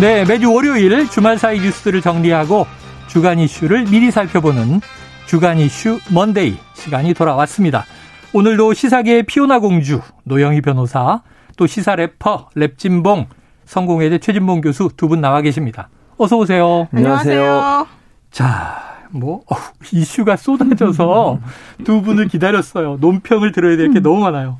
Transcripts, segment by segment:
네, 매주 월요일 주말 사이 뉴스를 정리하고 주간 이슈를 미리 살펴보는 주간 이슈 Monday 시간이 돌아왔습니다. 오늘도 시사계의 피오나 공주 노영희 변호사 또 시사 래퍼 랩진봉 성공회대 최진봉 교수 두 분 나와 계십니다. 어서 오세요. 안녕하세요. 자, 뭐 어, 이슈가 쏟아져서 두 분을 기다렸어요. 논평을 들어야 될 게 너무 많아요.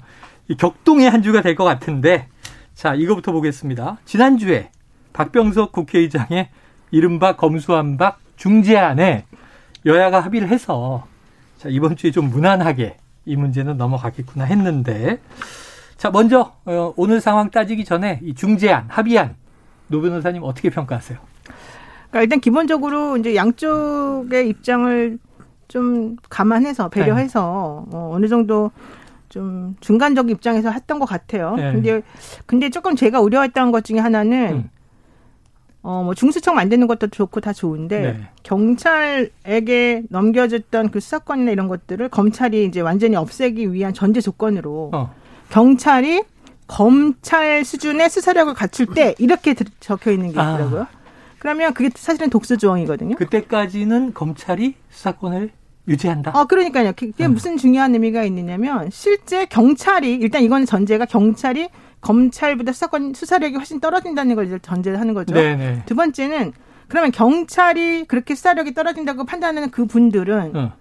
이 격동의 한 주가 될 것 같은데 자, 이거부터 보겠습니다. 지난주에 박병석 국회의장의 이른바 검수안박 중재안에 여야가 합의를 해서 자, 이번 주에 좀 무난하게 이 문제는 넘어가겠구나 했는데 자, 먼저 어, 오늘 상황 따지기 전에 이 중재안, 합의안 노 변호사님 어떻게 평가하세요? 그러니까 일단 기본적으로 이제 양쪽의 입장을 좀 감안해서 배려해서 네. 어, 어느 정도 좀 중간적 입장에서 했던 것 같아요. 네. 근데 근데 조금 제가 우려했던 것 중에 하나는 음. 어 뭐 중수청 만드는 것도 좋고 다 좋은데 네. 경찰에게 넘겨졌던 그 수사권이나 이런 것들을 검찰이 이제 완전히 없애기 위한 전제 조건으로 어. 경찰이 검찰 수준의 수사력을 갖출 때 이렇게 적혀 있는 게 아. 있더라고요. 아. 그러면 그게 사실은 독수 조항이거든요. 그때까지는 검찰이 수사권을 유지한다. 아, 그러니까요. 그게 음. 무슨 중요한 의미가 있느냐면 실제 경찰이 일단 이거는 전제가 경찰이 검찰보다 수사권 수사력이 훨씬 떨어진다는 걸 이제 전제를 하는 거죠. 네네. 두 번째는 그러면 경찰이 그렇게 수사력이 떨어진다고 판단하는 그 분들은 어.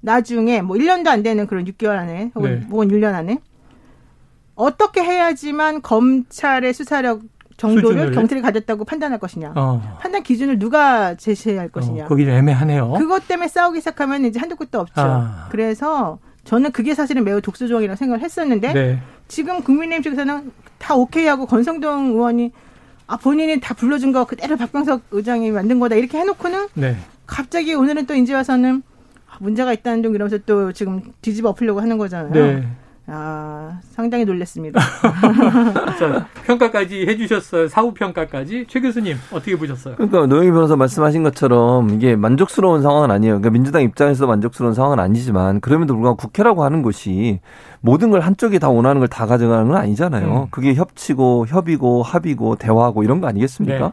나중에 뭐 1년도 안 되는 그런 6개월 안에 혹은 네. 뭐 1년 안에 어떻게 해야지만 검찰의 수사력 정도를 수준을. 경찰이 가졌다고 판단할 것이냐. 어. 판단 기준을 누가 제시할 것이냐. 어, 거기 애매하네요. 그것 때문에 싸우기 시작하면 이제 한두 끝도 없죠. 아. 그래서 저는 그게 사실은 매우 독수조항이라고 생각을 했었는데 네. 지금 국민의힘 측에서는 다 오케이 하고 권성동 의원이 아 본인이 다 불러준 거 그대로 박병석 의장이 만든 거다 이렇게 해놓고는 네. 갑자기 오늘은 또 이제 와서는 아, 문제가 있다는 둥 이러면서 또 지금 뒤집어 엎으려고 하는 거잖아요. 네. 아, 상당히 놀랐습니다. 자, 평가까지 해주셨어요. 사후 평가까지. 최 교수님, 어떻게 보셨어요? 그러니까 노영희 변호사 말씀하신 것처럼 이게 만족스러운 상황은 아니에요. 그러니까 민주당 입장에서 만족스러운 상황은 아니지만 그럼에도 불구하고 국회라고 하는 곳이 모든 걸 한쪽이 다 원하는 걸 다 가져가는 건 아니잖아요. 음. 그게 협치고 협의고 합의고 대화하고 이런 거 아니겠습니까?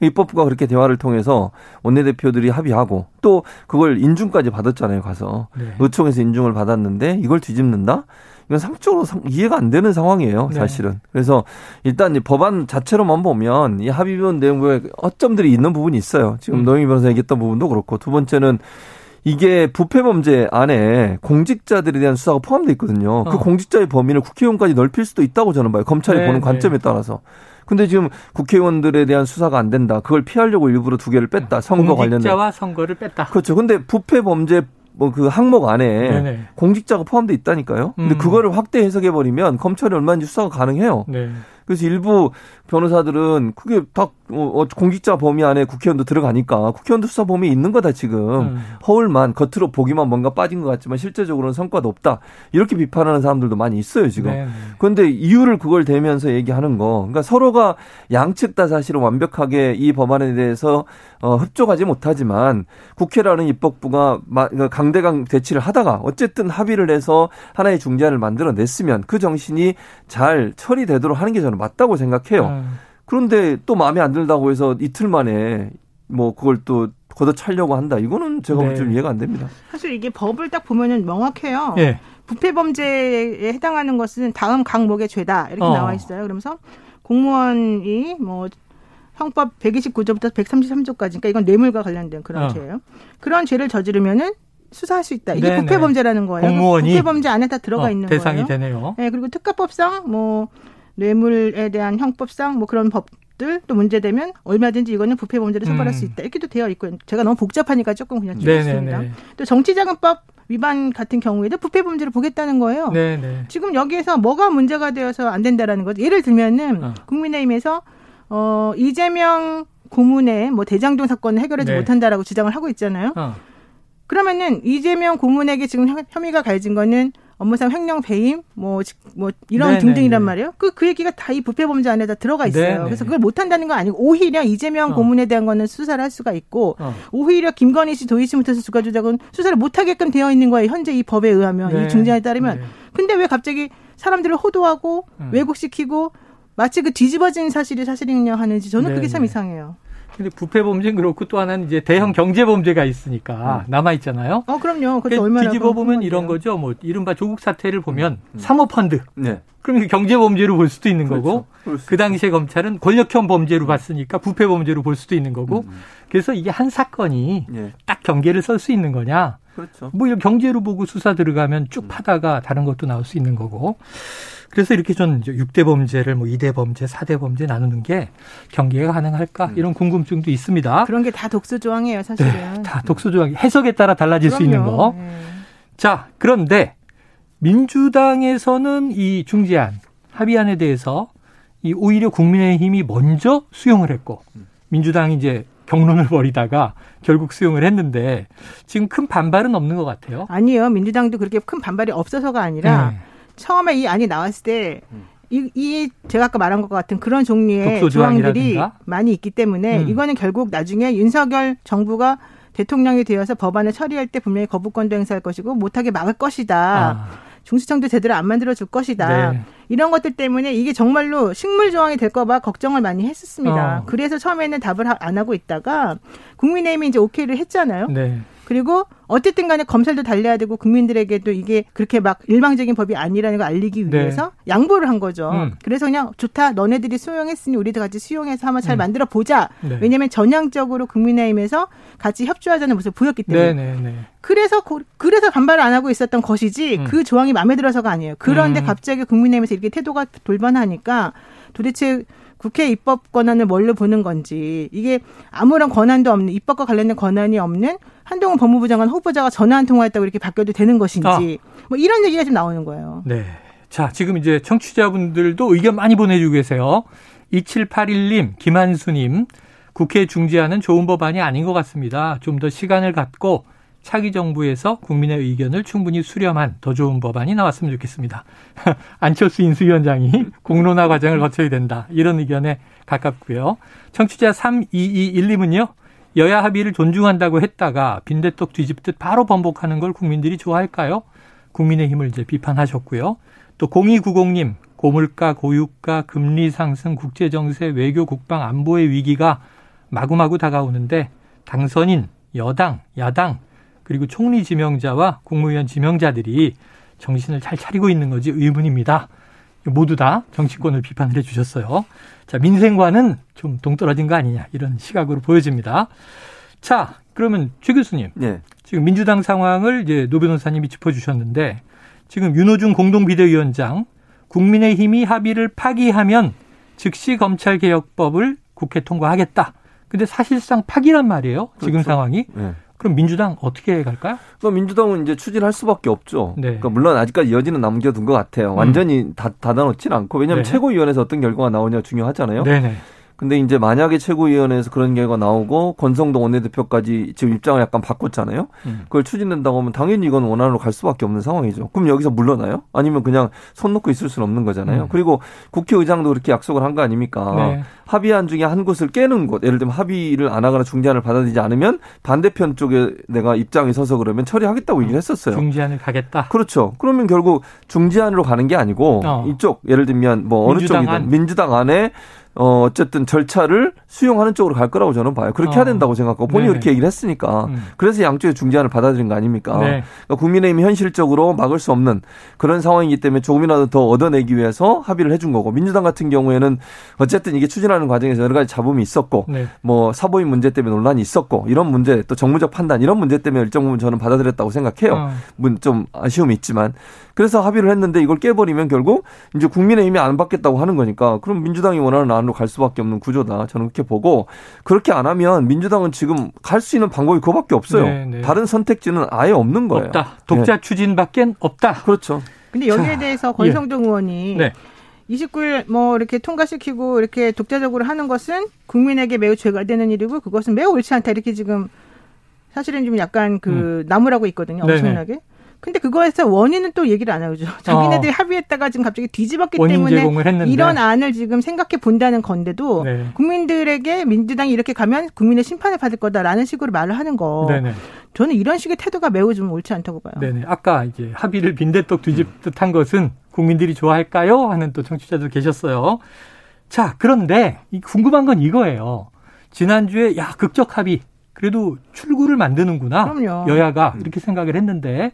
네. 입법부가 그렇게 대화를 통해서 원내대표들이 합의하고 또 그걸 인중까지 받았잖아요. 가서 네. 의총에서 인중을 받았는데 이걸 뒤집는다? 이건 상식적으로 이해가 안 되는 상황이에요, 네. 사실은. 네. 그래서 일단 이 법안 자체로만 보면 이 합의문 내용에 허점들이 있는 부분이 있어요. 지금 음. 노영희 변호사 얘기했던 부분도 그렇고 두 번째는 이게 부패 범죄 안에 공직자들에 대한 수사가 포함되어 있거든요. 그 어. 그 공직자의 범위를 국회의원까지 넓힐 수도 있다고 저는 봐요. 검찰이 네, 보는 네. 관점에 네. 따라서. 근데 지금 국회의원들에 대한 수사가 안 된다. 그걸 피하려고 일부러 두 개를 뺐다. 선거 관련된. 공직자와 선거를 뺐다. 그렇죠. 근데 부패 범죄 뭐 그 항목 안에 네네. 공직자가 포함돼 있다니까요. 근데 음. 그거를 확대 해석해 버리면 검찰이 얼마든지 수사가 가능해요. 네. 그래서 일부 변호사들은 그게 다 어, 어, 공직자 범위 안에 국회의원도 들어가니까 국회의원도 수사 범위에 있는 거다 지금 음. 허울만 겉으로 보기만 뭔가 빠진 것 같지만 실제적으로는 성과도 없다 이렇게 비판하는 사람들도 많이 있어요 지금 네. 그런데 이유를 그걸 대면서 얘기하는 거 그러니까 서로가 양측 다 사실은 완벽하게 이 법안에 대해서 어, 흡족하지 못하지만 국회라는 입법부가 그러니까 강대강 대치를 하다가 어쨌든 합의를 해서 하나의 중재안을 만들어냈으면 그 정신이 잘 처리되도록 하는 게 저는 맞다고 생각해요. 음. 그런데 또 마음에 안 들다고 해서 이틀 만에 뭐 그걸 또 걷어차려고 한다. 이거는 제가 네. 좀 이해가 안 됩니다. 사실 이게 법을 딱 보면은 명확해요. 네. 부패 범죄에 해당하는 것은 다음 강목의 죄다 이렇게 어. 나와 있어요. 그러면서 공무원이 뭐 형법 129조부터 133조까지 그러니까 이건 뇌물과 관련된 그런 어. 죄예요. 그런 죄를 저지르면은 수사할 수 있다. 이게 네네. 부패 범죄라는 거예요. 공무원이 부패 범죄 안에 다 들어가 어, 있는 대상이 거예요. 대상이 되네요. 네, 그리고 특가법상 뭐 뇌물에 대한 형법상 뭐 그런 법 들 또 문제되면 얼마든지 이거는 부패 범죄를 처벌할 음. 수 있다. 이렇게도 되어 있고 제가 너무 복잡하니까 조금 그냥 줄였습니다. 또 정치자금법 위반 같은 경우에도 부패 범죄를 보겠다는 거예요. 네네. 지금 여기에서 뭐가 문제가 되어서 안 된다라는 거죠. 예를 들면은 어. 국민의힘에서 어 이재명 고문의 뭐 대장동 사건을 해결하지 네. 못한다라고 주장을 하고 있잖아요. 어. 그러면은 이재명 고문에게 지금 혐의가 가해진 거는 업무상 횡령 배임 뭐, 뭐 이런 네네네. 등등이란 말이에요. 그, 그 얘기가 다 이 부패 범죄 안에다 들어가 있어요. 네네. 그래서 그걸 못 한다는 건 아니고 오히려 이재명 어. 고문에 대한 거는 수사를 할 수가 있고 어. 오히려 김건희 씨 도이치모터스 주가 조작은 수사를 못 하게끔 되어 있는 거예요. 현재 이 법에 의하면 네. 이 중재안에 따르면. 네. 근데 왜 갑자기 사람들을 호도하고 음. 왜곡시키고 마치 그 뒤집어진 사실이 사실이냐 하는지 저는 그게 참 네, 네. 이상해요. 근데 부패 범죄는 그렇고 또 하나는 이제 대형 경제 범죄가 있으니까 음. 남아 있잖아요. 어 그럼요. 그게 얼마나 뒤집어 보면 이런 거죠. 뭐 이른바 조국 사태를 보면 음. 사모펀드. 네. 그럼 경제 범죄로 볼 수도 있는 그렇죠. 거고 그 당시에 검찰은 권력형 범죄로 봤으니까 부패 범죄로 볼 수도 있는 거고 음. 그래서 이게 한 사건이 네. 딱 경계를 설 수 있는 거냐? 그렇죠. 뭐 이런 경제로 보고 수사 들어가면 쭉 음. 파다가 다른 것도 나올 수 있는 거고. 그래서 이렇게 전 6대 범죄를 뭐 2대 범죄, 4대 범죄 나누는 게 경계가 가능할까? 음. 이런 궁금증도 있습니다. 그런 게 다 독소 조항이에요, 사실은. 네, 다 독소 조항. 해석에 따라 달라질 그럼요. 수 있는 거. 네. 자, 그런데 민주당에서는 이 중재안, 합의안에 대해서 이 오히려 국민의힘이 먼저 수용을 했고 음. 민주당이 이제 경론을 벌이다가 결국 수용을 했는데 지금 큰 반발은 없는 것 같아요. 아니요. 민주당도 그렇게 큰 반발이 없어서가 아니라 네. 처음에 이 안이 나왔을 때 이, 이 제가 아까 말한 것 같은 그런 종류의 조항들이 많이 있기 때문에 음. 이거는 결국 나중에 윤석열 정부가 대통령이 되어서 법안을 처리할 때 분명히 거부권도 행사할 것이고 못하게 막을 것이다. 아. 중수청도 제대로 안 만들어 줄 것이다. 네. 이런 것들 때문에 이게 정말로 식물 조항이 될까봐 걱정을 많이 했었습니다. 어. 그래서 처음에는 답을 안 하고 있다가 국민의힘이 이제 오케이를 했잖아요. 네. 그리고 어쨌든 간에 검찰도 달려야 되고 국민들에게도 이게 그렇게 막 일방적인 법이 아니라는 걸 알리기 네. 위해서 네. 양보를 한 거죠. 음. 그래서 그냥 좋다. 너네들이 수용했으니 우리도 같이 수용해서 한번 잘 음. 만들어 보자. 네. 왜냐하면 전향적으로 국민의힘에서 같이 협조하자는 모습을 보였기 때문에. 네, 네, 네. 그래서 그래서 반발을 안 하고 있었던 것이지 음. 그 조항이 마음에 들어서가 아니에요. 그런데 음. 갑자기 국민의힘에서 이렇게 태도가 돌변하니까 도대체 국회 입법 권한을 뭘로 보는 건지 이게 아무런 권한도 없는 입법과 관련된 권한이 없는 한동훈 법무부 장관 후보자가 전화 한 통화했다고 이렇게 바뀌어도 되는 것인지 아. 뭐 이런 얘기가 좀 나오는 거예요. 네. 자, 지금 이제 청취자분들도 의견 많이 보내주고 계세요. 2781님, 김한수님, 국회 중재하는 좋은 법안이 아닌 것 같습니다. 좀 더 시간을 갖고 차기 정부에서 국민의 의견을 충분히 수렴한 더 좋은 법안이 나왔으면 좋겠습니다. 안철수 인수위원장이 공론화 과정을 거쳐야 된다. 이런 의견에 가깝고요. 청취자 3221님은요. 여야 합의를 존중한다고 했다가 빈대떡 뒤집듯 바로 번복하는 걸 국민들이 좋아할까요? 국민의힘을 이제 비판하셨고요. 또 0290님 고물가, 고유가, 금리 상승, 국제 정세, 외교, 국방, 안보의 위기가 마구마구 다가오는데 당선인, 여당, 야당 그리고 총리 지명자와 국무위원 지명자들이 정신을 잘 차리고 있는 거지 의문입니다. 모두 다 정치권을 비판을 해 주셨어요. 자, 민생과는 좀 동떨어진 거 아니냐 이런 시각으로 보여집니다. 자, 그러면 최 교수님. 네. 지금 민주당 상황을 이제 노 변호사님이 짚어주셨는데 지금 윤호중 공동비대위원장 국민의힘이 합의를 파기하면 즉시 검찰개혁법을 국회 통과하겠다. 근데 사실상 파기란 말이에요. 지금 그렇죠. 상황이. 네. 그럼 민주당 어떻게 갈까요? 그럼 민주당은 이제 추진할 수밖에 없죠. 네. 그러니까 물론 아직까지 여지는 남겨둔 것 같아요. 완전히 음. 다 닫아놓지는 않고 왜냐하면 네. 최고위원회에서 어떤 결과가 나오냐 중요하잖아요. 네네. 근데 이제 만약에 최고위원회에서 그런 결과가 나오고 권성동 원내대표까지 지금 입장을 약간 바꿨잖아요. 음. 그걸 추진된다고 하면 당연히 이건 원안으로 갈 수밖에 없는 상황이죠. 그럼 여기서 물러나요? 아니면 그냥 손 놓고 있을 수는 없는 거잖아요. 음. 그리고 국회의장도 그렇게 약속을 한 거 아닙니까? 네. 합의안 중에 한 곳을 깨는 곳, 예를 들면 합의를 안 하거나 중재안을 받아들이지 않으면 반대편 쪽에 내가 입장이 서서 그러면 처리하겠다고 얘기를 했었어요. 중재안을 가겠다. 그렇죠. 그러면 결국 중재안으로 가는 게 아니고 어. 이쪽 예를 들면 뭐 어느 쪽이든 안. 민주당 안에 어, 어쨌든 절차를 수용하는 쪽으로 갈 거라고 저는 봐요. 그렇게 어. 해야 된다고 생각하고 본인이 그렇게 얘기를 했으니까 음. 그래서 양쪽의 중재안을 받아들인 거 아닙니까? 네. 그러니까 국민의힘이 현실적으로 막을 수 없는 그런 상황이기 때문에 조금이라도 더 얻어내기 위해서 합의를 해준 거고 민주당 같은 경우에는 어쨌든 이게 추진하는 과정에서 여러 가지 잡음이 있었고 네. 뭐 사보임 문제 때문에 논란이 있었고 이런 문제 또 정무적 판단 이런 문제 때문에 일정 부분 저는 받아들였다고 생각해요. 어. 좀 아쉬움이 있지만 그래서 합의를 했는데 이걸 깨버리면 결국 이제 국민의힘이 안 받겠다고 하는 거니까 그럼 민주당이 원하는 안으로 갈 수밖에 없는 구조다. 저는 그렇게 보고 그렇게 안 하면 민주당은 지금 갈 수 있는 방법이 그거밖에 없어요. 네, 네. 다른 선택지는 아예 없는 거예요. 없다. 독자 네. 추진밖엔 없다. 그렇죠. 근데 여기에 자, 대해서 권성동 예. 의원이 네. 29일 뭐 이렇게 통과시키고 이렇게 독자적으로 하는 것은 국민에게 매우 죄가 되는 일이고 그것은 매우 옳지 않다 이렇게 지금 사실은 좀 약간 그 음. 나무라고 있거든요. 엄청나게. 네네. 근데 그거에서 원인은 또 얘기를 안 하죠. 자기네들이 어. 합의했다가 지금 갑자기 뒤집었기 때문에 이런 안을 지금 생각해 본다는 건데도 네. 국민들에게 민주당이 이렇게 가면 국민의 심판을 받을 거다라는 식으로 말을 하는 거. 네네. 저는 이런 식의 태도가 매우 좀 옳지 않다고 봐요. 네네. 아까 이제 합의를 빈대떡 뒤집듯 한 것은 국민들이 좋아할까요? 하는 또 청취자들 계셨어요. 자, 그런데 궁금한 건 이거예요. 지난주에 야, 극적 합의. 그래도 출구를 만드는구나. 그럼요. 여야가 이렇게 생각을 했는데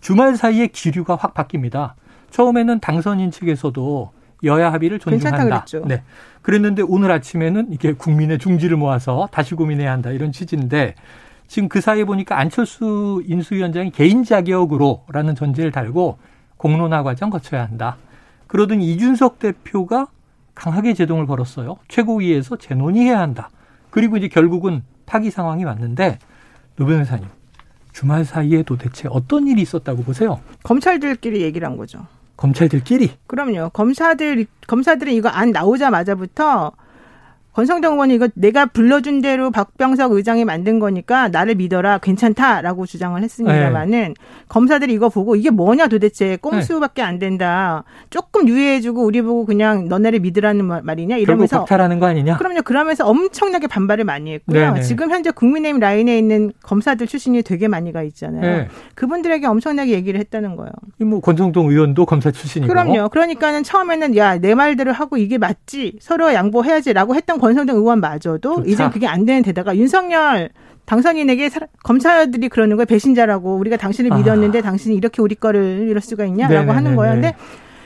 주말 사이에 기류가 확 바뀝니다. 처음에는 당선인 측에서도 여야 합의를 존중한다. 네. 그랬는데 오늘 아침에는 이게 국민의 중지를 모아서 다시 고민해야 한다. 이런 취지인데 지금 그 사이에 보니까 안철수 인수위원장이 개인 자격으로라는 전제를 달고 공론화 과정 거쳐야 한다. 그러더니 이준석 대표가 강하게 제동을 걸었어요. 최고위에서 재논의해야 한다. 그리고 이제 결국은 파기 상황이 왔는데 노 변호사님 주말 사이에 도대체 어떤 일이 있었다고 보세요? 검찰들끼리 얘기를 한 거죠. 검찰들끼리? 그럼요. 검사들 검사들은 이거 안 나오자마자부터 권성동 의원이 이거 내가 불러준 대로 박병석 의장이 만든 거니까 나를 믿어라 괜찮다라고 주장을 했습니다만은 네. 검사들이 이거 보고 이게 뭐냐 도대체 꼼수밖에 안 된다 조금 유예해주고 우리 보고 그냥 너네를 믿으라는 말이냐 이러면서 박탈하는 거 아니냐? 그럼요 그러면서 엄청나게 반발을 많이 했고요. 네네. 네. 지금 현재 국민의힘 라인에 있는 검사들 출신이 되게 많이 가 있잖아요. 네. 그분들에게 엄청나게 얘기를 했다는 거예요. 뭐 권성동 의원도 검사 출신이고. 그럼요. 그러니까는 처음에는 야 내 말대로 하고 이게 맞지 서로 양보해야지라고 했던 권성동 의원마저도 이제 그게 안 되는 데다가 윤석열 당선인에게 검사들이 그러는 거예요. 배신자라고 우리가 당신을 아. 믿었는데 아. 당신이 이렇게 우리 거를 이럴 수가 있냐라고 네네네네. 하는 거예요. 근데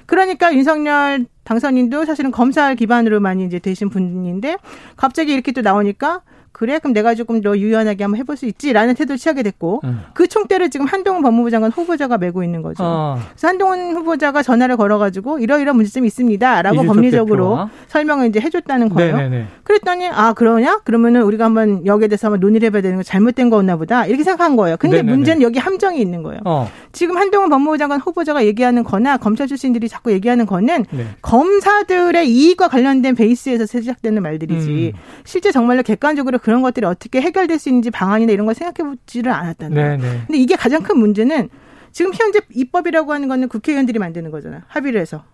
그러니까 윤석열 당선인도 사실은 검사 기반으로 많이 이제 되신 분인데 갑자기 이렇게 또 나오니까 그래 그럼 내가 조금 더 유연하게 한번 해볼 수 있지라는 태도를 취하게 됐고 음. 그 총대를 지금 한동훈 법무부 장관 후보자가 메고 있는 거죠. 어. 그래서 한동훈 후보자가 전화를 걸어가지고 이러이러 문제점이 있습니다라고 법리적으로 대표와? 설명을 이제 해줬다는 거예요. 네네네. 그랬더니 아 그러냐? 그러면은 우리가 한번 여기에 대해서 한번 논의를 해봐야 되는 거 잘못된 거였나 보다 이렇게 생각한 거예요. 근데 네네네. 문제는 여기 함정이 있는 거예요. 어. 지금 한동훈 법무부 장관 후보자가 얘기하는 거나 검찰 출신들이 자꾸 얘기하는 거는 네. 검사들의 이익과 관련된 베이스에서 시작되는 말들이지 음. 실제 정말로 객관적으로 그런 것들이 어떻게 해결될 수 있는지 방안이나 이런 걸 생각해 보지를 않았다는 거예요. 네네. 근데 이게 가장 큰 문제는 지금 현재 입법이라고 하는 거는 국회의원들이 만드는 거잖아요. 합의를 해서.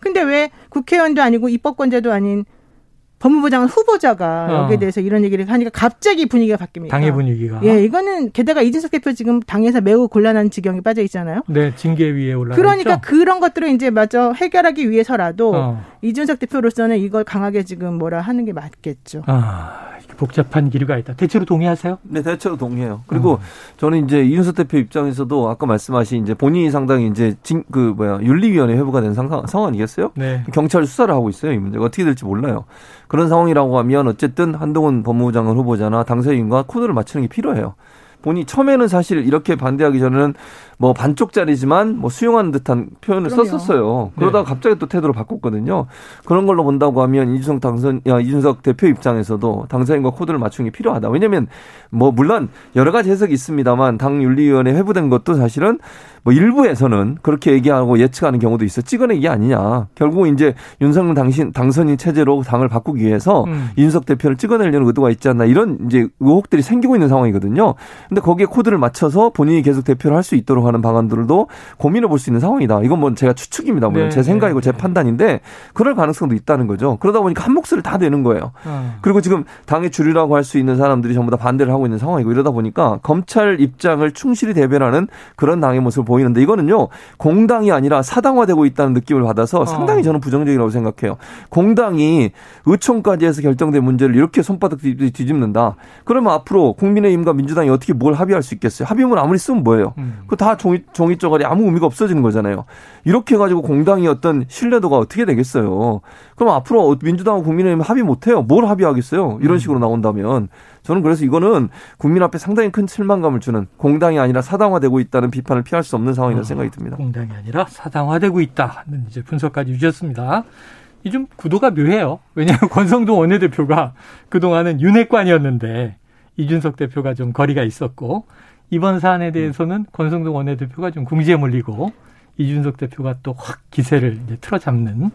근데 왜 국회의원도 아니고 입법권자도 아닌 법무부 장관 후보자가 어. 여기에 대해서 이런 얘기를 하니까 갑자기 분위기가 바뀝니다. 당의 분위기가. 예, 이거는 게다가 이준석 대표 지금 당에서 매우 곤란한 지경에 빠져 있잖아요. 네, 징계 위에 올라. 그러니까 있죠? 그런 것들을 이제 마저 해결하기 위해서라도 어. 이준석 대표로서는 이걸 강하게 지금 뭐라 하는 게 맞겠죠. 아, 복잡한 기류가 있다. 대체로 동의하세요? 네, 대체로 동의해요. 그리고 어. 저는 이제 이준석 대표 입장에서도 아까 말씀하신 이제 본인이 상당히 이제 진, 그 뭐야 윤리위원회 회부가 된 상황, 상황 아니겠어요? 네. 경찰 수사를 하고 있어요. 이 문제가 어떻게 될지 몰라요. 그런 상황이라고 하면 어쨌든 한동훈 법무부 장관 후보자나 당선인과 코드를 맞추는 게 필요해요. 본인이 처음에는 사실 이렇게 반대하기 전에는 뭐 반쪽짜리지만 뭐 수용하는 듯한 표현을 그럼요. 썼었어요. 그러다가 네. 갑자기 또 태도를 바꿨거든요. 그런 걸로 본다고 하면 이준석 당선, 야, 이준석 대표 입장에서도 당선인과 코드를 맞추는 게 필요하다. 왜냐면 뭐 물론 여러 가지 해석이 있습니다만 당 윤리위원회 회부된 것도 사실은 뭐 일부에서는 그렇게 얘기하고 예측하는 경우도 있어 찍어내기 아니냐. 결국 이제 윤석열 당신 당선인 체제로 당을 바꾸기 위해서 음. 이준석 대표를 찍어내려는 의도가 있지 않나 이런 이제 의혹들이 생기고 있는 상황이거든요. 근데 거기에 코드를 맞춰서 본인이 계속 대표를 할 수 있도록 하는 방안들도 고민해 볼 수 있는 상황이다. 이건 뭐 제가 추측입니다. 물론 네, 제 생각이고 네, 제 판단인데 그럴 가능성도 있다는 거죠. 그러다 보니까 한 몫을 다 내는 거예요. 어. 그리고 지금 당의 주류라고 할 수 있는 사람들이 전부 다 반대를 하고 있는 상황이고 이러다 보니까 검찰 입장을 충실히 대변하는 그런 당의 모습을 보이는데 이거는요 공당이 아니라 사당화되고 있다는 느낌을 받아서 어. 상당히 저는 부정적이라고 생각해요. 공당이 의총까지 해서 결정된 문제를 이렇게 손바닥 뒤집는다. 그러면 앞으로 국민의힘과 민주당이 어떻게 뭘 합의할 수 있겠어요? 합의문 아무리 쓰면 뭐예요? 음. 그다 종이, 종이 쪼가리 아무 의미가 없어지는 거잖아요. 이렇게 해가지고 공당이 어떤 신뢰도가 어떻게 되겠어요. 그럼 앞으로 민주당과 국민의힘 합의 못해요. 뭘 합의하겠어요. 이런 음. 식으로 나온다면. 저는 그래서 이거는 국민 앞에 상당히 큰 실망감을 주는 공당이 아니라 사당화되고 있다는 비판을 피할 수 없는 상황이라는 어, 생각이 듭니다. 공당이 아니라 사당화되고 있다는 이제 분석까지 주셨습니다. 이 좀 구도가 묘해요. 왜냐하면 권성동 원내대표가 그동안은 윤핵관이었는데 이준석 대표가 좀 거리가 있었고 이번 사안에 대해서는 음. 권성동 원내대표가 좀 궁지에 몰리고 이준석 대표가 또 확 기세를 이제 틀어잡는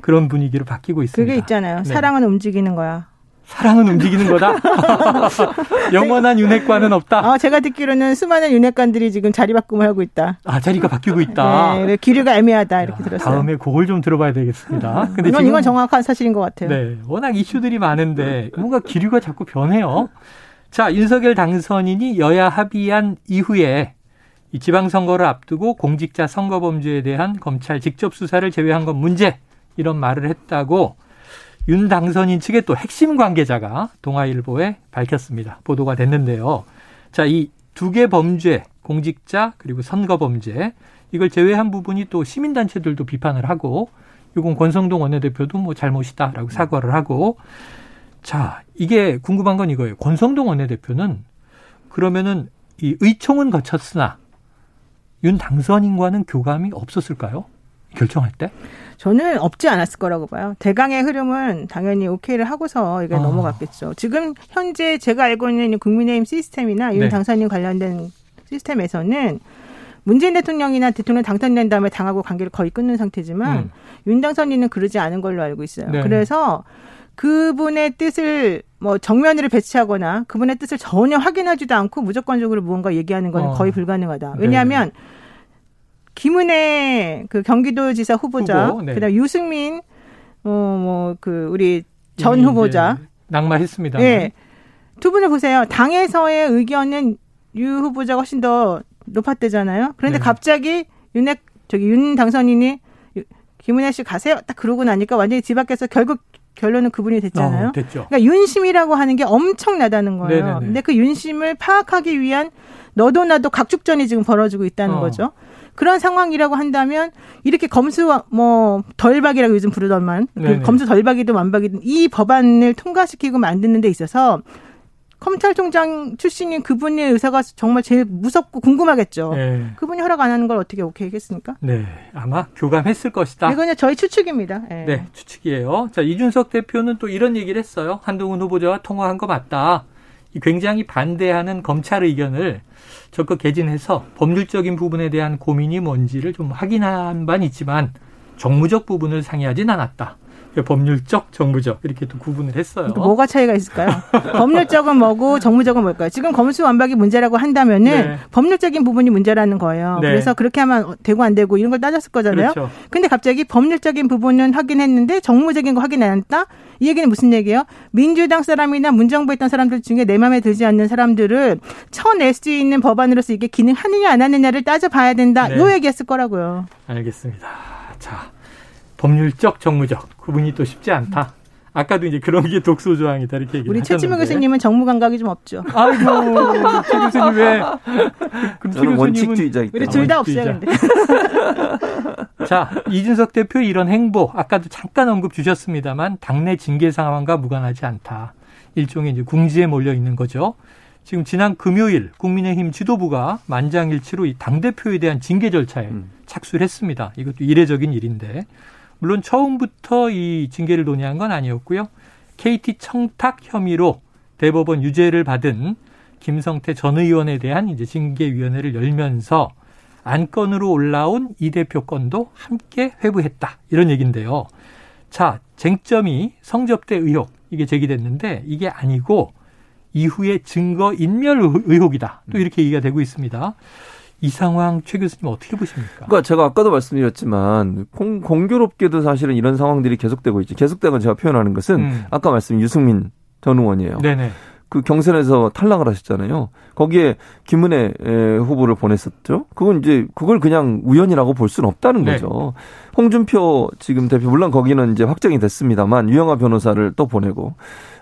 그런 분위기로 바뀌고 있습니다. 그게 있잖아요. 네. 사랑은 움직이는 거야. 사랑은 움직이는 거다. 영원한 윤핵관은 없다. 어, 제가 듣기로는 수많은 윤핵관들이 지금 자리 바꿈을 하고 있다. 아 자리가 바뀌고 있다. 네, 기류가 애매하다 이렇게 야, 들었어요. 다음에 그걸 좀 들어봐야 되겠습니다. 근데 이건, 이건 정확한 사실인 것 같아요. 네, 워낙 이슈들이 많은데 뭔가 기류가 자꾸 변해요. 자, 윤석열 당선인이 여야 합의한 이후에 이 지방선거를 앞두고 공직자 선거범죄에 대한 검찰 직접 수사를 제외한 건 문제 이런 말을 했다고 윤 당선인 측의 또 핵심 관계자가 동아일보에 밝혔습니다. 보도가 됐는데요. 자, 이 두 개 범죄, 공직자 그리고 선거 범죄 이걸 제외한 부분이 또 시민단체들도 비판을 하고 이건 권성동 원내대표도 뭐 잘못이다라고 사과를 하고 자, 이게 궁금한 건 이거예요. 권성동 원내대표는 그러면은 이 의총은 거쳤으나 윤 당선인과는 교감이 없었을까요? 결정할 때? 저는 없지 않았을 거라고 봐요. 대강의 흐름은 당연히 오케이를 하고서 이게 아. 넘어갔겠죠. 지금 현재 제가 알고 있는 국민의힘 시스템이나 윤 네. 당선인 관련된 시스템에서는 문재인 대통령이나 대통령 당선된 다음에 당하고 관계를 거의 끊는 상태지만 음. 윤 당선인은 그러지 않은 걸로 알고 있어요. 네. 그래서 그분의 뜻을 뭐 정면으로 배치하거나 그분의 뜻을 전혀 확인하지도 않고 무조건적으로 무언가 얘기하는 건 어. 거의 불가능하다. 네. 왜냐하면 네. 김은혜 그 경기도지사 후보자, 후보, 네. 그다음 유승민 어뭐 그 우리 전 후보자 낙마했습니다. 네. 두 분을 보세요. 당에서의 의견은 유 후보자가 훨씬 더 높았대잖아요. 그런데 네. 갑자기 윤핵 저기 윤 당선인이 김은혜 씨 가세요. 딱 그러고 나니까 완전히 집 밖에서 결국 결론은 그분이 됐잖아요. 어, 됐죠. 그러니까 윤심이라고 하는 게 엄청나다는 거예요. 네네네. 근데 그 윤심을 파악하기 위한 너도 나도 각축전이 지금 벌어지고 있다는 어. 거죠. 그런 상황이라고 한다면 이렇게 검수 뭐 덜박이라고 요즘 부르던만 그 검수 덜박이든 완박이든 이 법안을 통과시키고 만드는 데 있어서 검찰총장 출신인 그분의 의사가 정말 제일 무섭고 궁금하겠죠. 네. 그분이 허락 안 하는 걸 어떻게 오케이 했겠습니까? 네. 아마 교감했을 것이다. 이거는 저희 추측입니다. 네. 네. 추측이에요. 자, 이준석 대표는 또 이런 얘기를 했어요. 한동훈 후보자와 통화한 거 맞다. 굉장히 반대하는 검찰 의견을 적극 개진해서 법률적인 부분에 대한 고민이 뭔지를 좀 확인한 바는 있지만 정무적 부분을 상의하진 않았다. 법률적, 정무적 이렇게 또 구분을 했어요. 뭐가 차이가 있을까요? 법률적은 뭐고 정무적은 뭘까요? 지금 검수 완박이 문제라고 한다면은 네. 법률적인 부분이 문제라는 거예요. 네. 그래서 그렇게 하면 되고 안 되고 이런 걸 따졌을 거잖아요. 그렇죠. 근데 갑자기 법률적인 부분은 확인했는데 정무적인 거 확인 안 했다? 이 얘기는 무슨 얘기예요? 민주당 사람이나 문정부에 있던 사람들 중에 내 마음에 들지 않는 사람들을 쳐낼 수 있는 법안으로서 이게 기능하느냐 안 하느냐를 따져봐야 된다. 네. 요 얘기했을 거라고요. 알겠습니다. 자, 법률적, 정무적 구분이 또 쉽지 않다. 아까도 이제 그런 게 독소 조항이다 이렇게 얘기를 우리 최지명 교수님은 정무 감각이 좀 없죠. 아이고 최 교수님 왜? 저는 원칙주의자. 우리 둘 다 없어요. 근데. 자 이준석 대표 이런 행보 아까도 잠깐 언급 주셨습니다만 당내 징계 상황과 무관하지 않다. 일종의 이제 궁지에 몰려 있는 거죠. 지금 지난 금요일 국민의힘 지도부가 만장일치로 이 당 대표에 대한 징계 절차에 음. 착수를 했습니다. 이것도 이례적인 일인데 물론 처음부터 이 징계를 논의한 건 아니었고요. KT 청탁 혐의로 대법원 유죄를 받은 김성태 전 의원에 대한 이제 징계위원회를 열면서 안건으로 올라온 이 대표 건도 함께 회부했다. 이런 얘기인데요. 자, 쟁점이 성접대 의혹 이게 제기됐는데 이게 아니고 이후에 증거 인멸 의혹이다. 또 이렇게 얘기가 되고 있습니다. 이 상황 최 교수님 어떻게 보십니까? 그러니까 제가 아까도 말씀드렸지만 공, 공교롭게도 사실은 이런 상황들이 계속되고 있죠. 계속되고 제가 표현하는 것은 음. 아까 말씀 유승민 전 의원이에요. 네네. 그 경선에서 탈락을 하셨잖아요. 거기에 김은혜 후보를 보냈었죠. 그건 이제 그걸 그냥 우연이라고 볼 수는 없다는 네. 거죠. 홍준표 지금 대표 물론 거기는 이제 확정이 됐습니다만 유영아 변호사를 또 보내고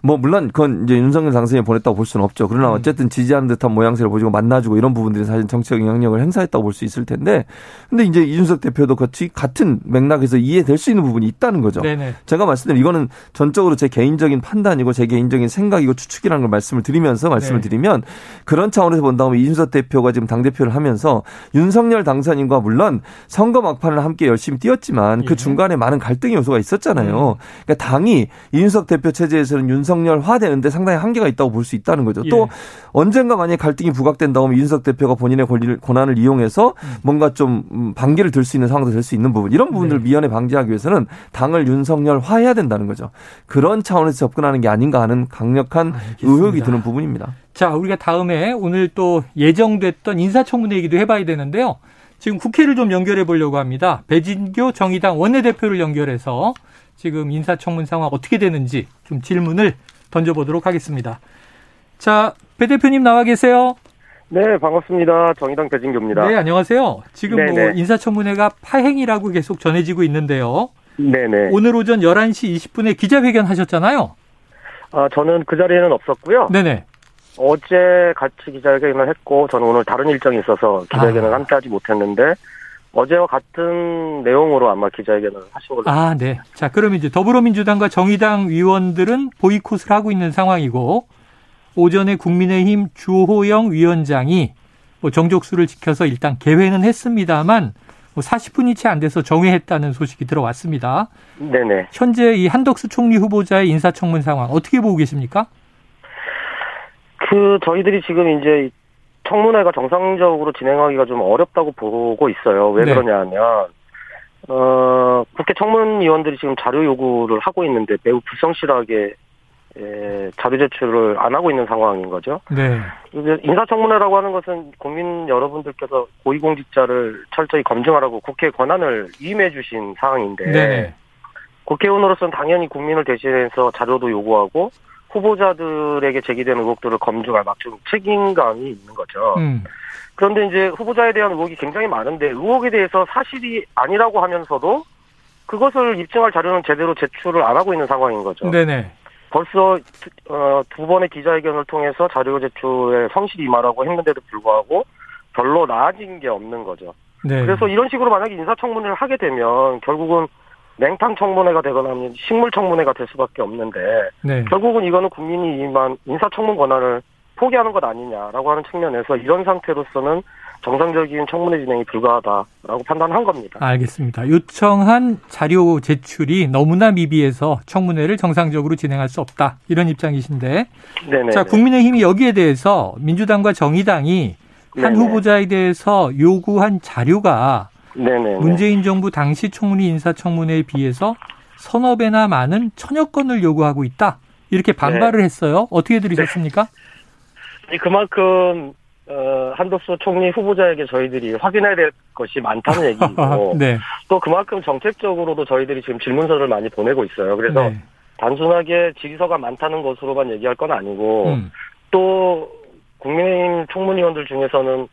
뭐 물론 그건 이제 윤석열 당선인이 보냈다고 볼 수는 없죠. 그러나 음. 어쨌든 지지하는 듯한 모양새를 보여주고 만나주고 이런 부분들이 사실 정치적 영향력을 행사했다고 볼 수 있을 텐데 근데 이제 이준석 대표도 같이 같은 맥락에서 이해될 수 있는 부분이 있다는 거죠. 네네. 제가 말씀드린 이거는 전적으로 제 개인적인 판단이고 제 개인적인 생각이고 추측이라는 걸 말씀을 드리면서 말씀을 네. 드리면 그런 차원에서 본다면 이준석 대표가 지금 당 대표를 하면서 윤석열 당선인과 물론 선거 막판을 함께 열심히 뛰었지만 그 예. 중간에 많은 갈등의 요소가 있었잖아요. 음. 그러니까 당이 이준석 대표 체제에서는 윤 석열화되는데 상당히 한계가 있다고 볼 수 있다는 거죠. 예. 또 언젠가 만약 갈등이 부각된다고 하면 이준석 대표가 본인의 권리를, 권한을 이용해서 음. 뭔가 좀 음, 반기를 들 수 있는 상황도 될 수 있는 부분 이런 부분들을 네. 미연에 방지하기 위해서는 당을 윤석열화해야 된다는 거죠. 그런 차원에서 접근하는 게 아닌가 하는 강력한 알겠습니다. 의혹이 드는 부분입니다. 자, 우리가 다음에 오늘 또 예정됐던 인사청문회 얘기도 해봐야 되는데요. 지금 국회를 좀 연결해 보려고 합니다. 배진교 정의당 원내대표를 연결해서 지금 인사청문 상황 어떻게 되는지 좀 질문을 던져보도록 하겠습니다. 자, 배 대표님 나와 계세요. 네, 반갑습니다. 정의당 배진교입니다. 네, 안녕하세요. 지금 뭐 네네. 뭐 인사청문회가 파행이라고 계속 전해지고 있는데요. 네네. 오늘 오전 11시 20분에 기자회견 하셨잖아요. 아, 저는 그 자리에는 없었고요. 네네. 어제 같이 기자회견을 했고, 저는 오늘 다른 일정이 있어서 기자회견을 아. 함께 하지 못했는데, 어제와 같은 내용으로 아마 기자회견을 하신 걸로. 아, 네. 자, 그럼 이제 더불어민주당과 정의당 위원들은 보이콧을 하고 있는 상황이고, 오전에 국민의힘 주호영 위원장이 뭐 정족수를 지켜서 일단 개회는 했습니다만, 뭐 40분이 채 안 돼서 정회했다는 소식이 들어왔습니다. 네네. 현재 이 한덕수 총리 후보자의 인사청문 상황 어떻게 보고 계십니까? 그, 저희들이 지금 이제 청문회가 정상적으로 진행하기가 좀 어렵다고 보고 있어요. 왜 네. 그러냐 하면, 어, 국회 청문위원들이 지금 자료 요구를 하고 있는데 매우 불성실하게 에, 자료 제출을 안 하고 있는 상황인 거죠. 네. 인사청문회라고 하는 것은 국민 여러분들께서 고위공직자를 철저히 검증하라고 국회 권한을 위임해 주신 사항인데 네. 국회의원으로서는 당연히 국민을 대신해서 자료도 요구하고 후보자들에게 제기되는 의혹들을 검증할 맞춤 책임감이 있는 거죠. 음. 그런데 이제 후보자에 대한 의혹이 굉장히 많은데 의혹에 대해서 사실이 아니라고 하면서도 그것을 입증할 자료는 제대로 제출을 안 하고 있는 상황인 거죠. 네네. 벌써 두- 어, 두 번의 기자회견을 통해서 자료 제출에 성실히 임하라고 했는데도 불구하고 별로 나아진 게 없는 거죠. 네. 그래서 이런 식으로 만약에 인사청문회를 하게 되면 결국은 냉탕 청문회가 되거나 하면 식물 청문회가 될 수밖에 없는데 네. 결국은 이거는 국민이 이만 인사 청문 권한을 포기하는 것 아니냐라고 하는 측면에서 이런 상태로서는 정상적인 청문회 진행이 불가하다라고 판단한 겁니다. 알겠습니다. 요청한 자료 제출이 너무나 미비해서 청문회를 정상적으로 진행할 수 없다. 이런 입장이신데. 네네. 자, 국민의힘이 여기에 대해서 민주당과 정의당이 한 네네. 후보자에 대해서 요구한 자료가 네네. 문재인 정부 당시 총리 인사청문회에 비해서 서너 배나 많은 천여 건을 요구하고 있다. 이렇게 반발을 했어요. 어떻게 들으셨습니까? 그만큼 어, 한덕수 총리 후보자에게 저희들이 확인해야 될 것이 많다는 얘기고 네. 또 그만큼 정책적으로도 저희들이 지금 질문서를 많이 보내고 있어요. 그래서 네. 단순하게 질서가 많다는 것으로만 얘기할 건 아니고 음. 또 국민의힘 총무위원들 중에서는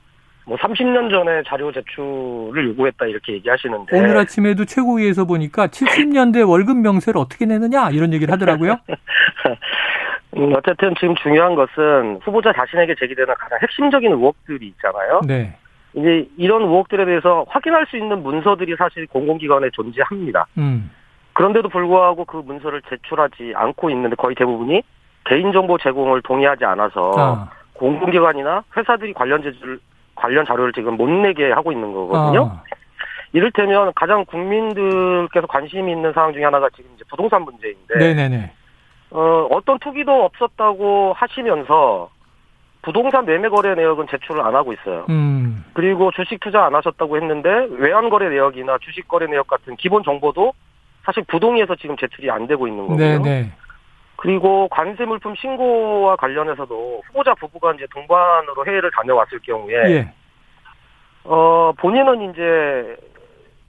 뭐 30년 전에 자료 제출을 요구했다 이렇게 얘기하시는데 오늘 아침에도 최고위에서 보니까 70년대 월급 명세를 어떻게 내느냐 이런 얘기를 하더라고요. 음, 어쨌든 지금 중요한 것은 후보자 자신에게 제기되는 가장 핵심적인 의혹들이 있잖아요. 네. 이제 이런 의혹들에 대해서 확인할 수 있는 문서들이 사실 공공기관에 존재합니다. 음. 그런데도 불구하고 그 문서를 제출하지 않고 있는데 거의 대부분이 개인정보 제공을 동의하지 않아서 아. 공공기관이나 회사들이 관련 제출 관련 자료를 지금 못 내게 하고 있는 거거든요. 아. 이를테면 가장 국민들께서 관심이 있는 사항 중에 하나가 지금 이제 부동산 문제인데 네네네. 어, 어떤 투기도 없었다고 하시면서 부동산 매매 거래 내역은 제출을 안 하고 있어요. 음. 그리고 주식 투자 안 하셨다고 했는데 외환 거래 내역이나 주식 거래 내역 같은 기본 정보도 사실 부동의에서 지금 제출이 안 되고 있는 거고요. 네네. 그리고 관세 물품 신고와 관련해서도 후보자 부부가 이제 동반으로 해외를 다녀왔을 경우에 예. 어 본인은 이제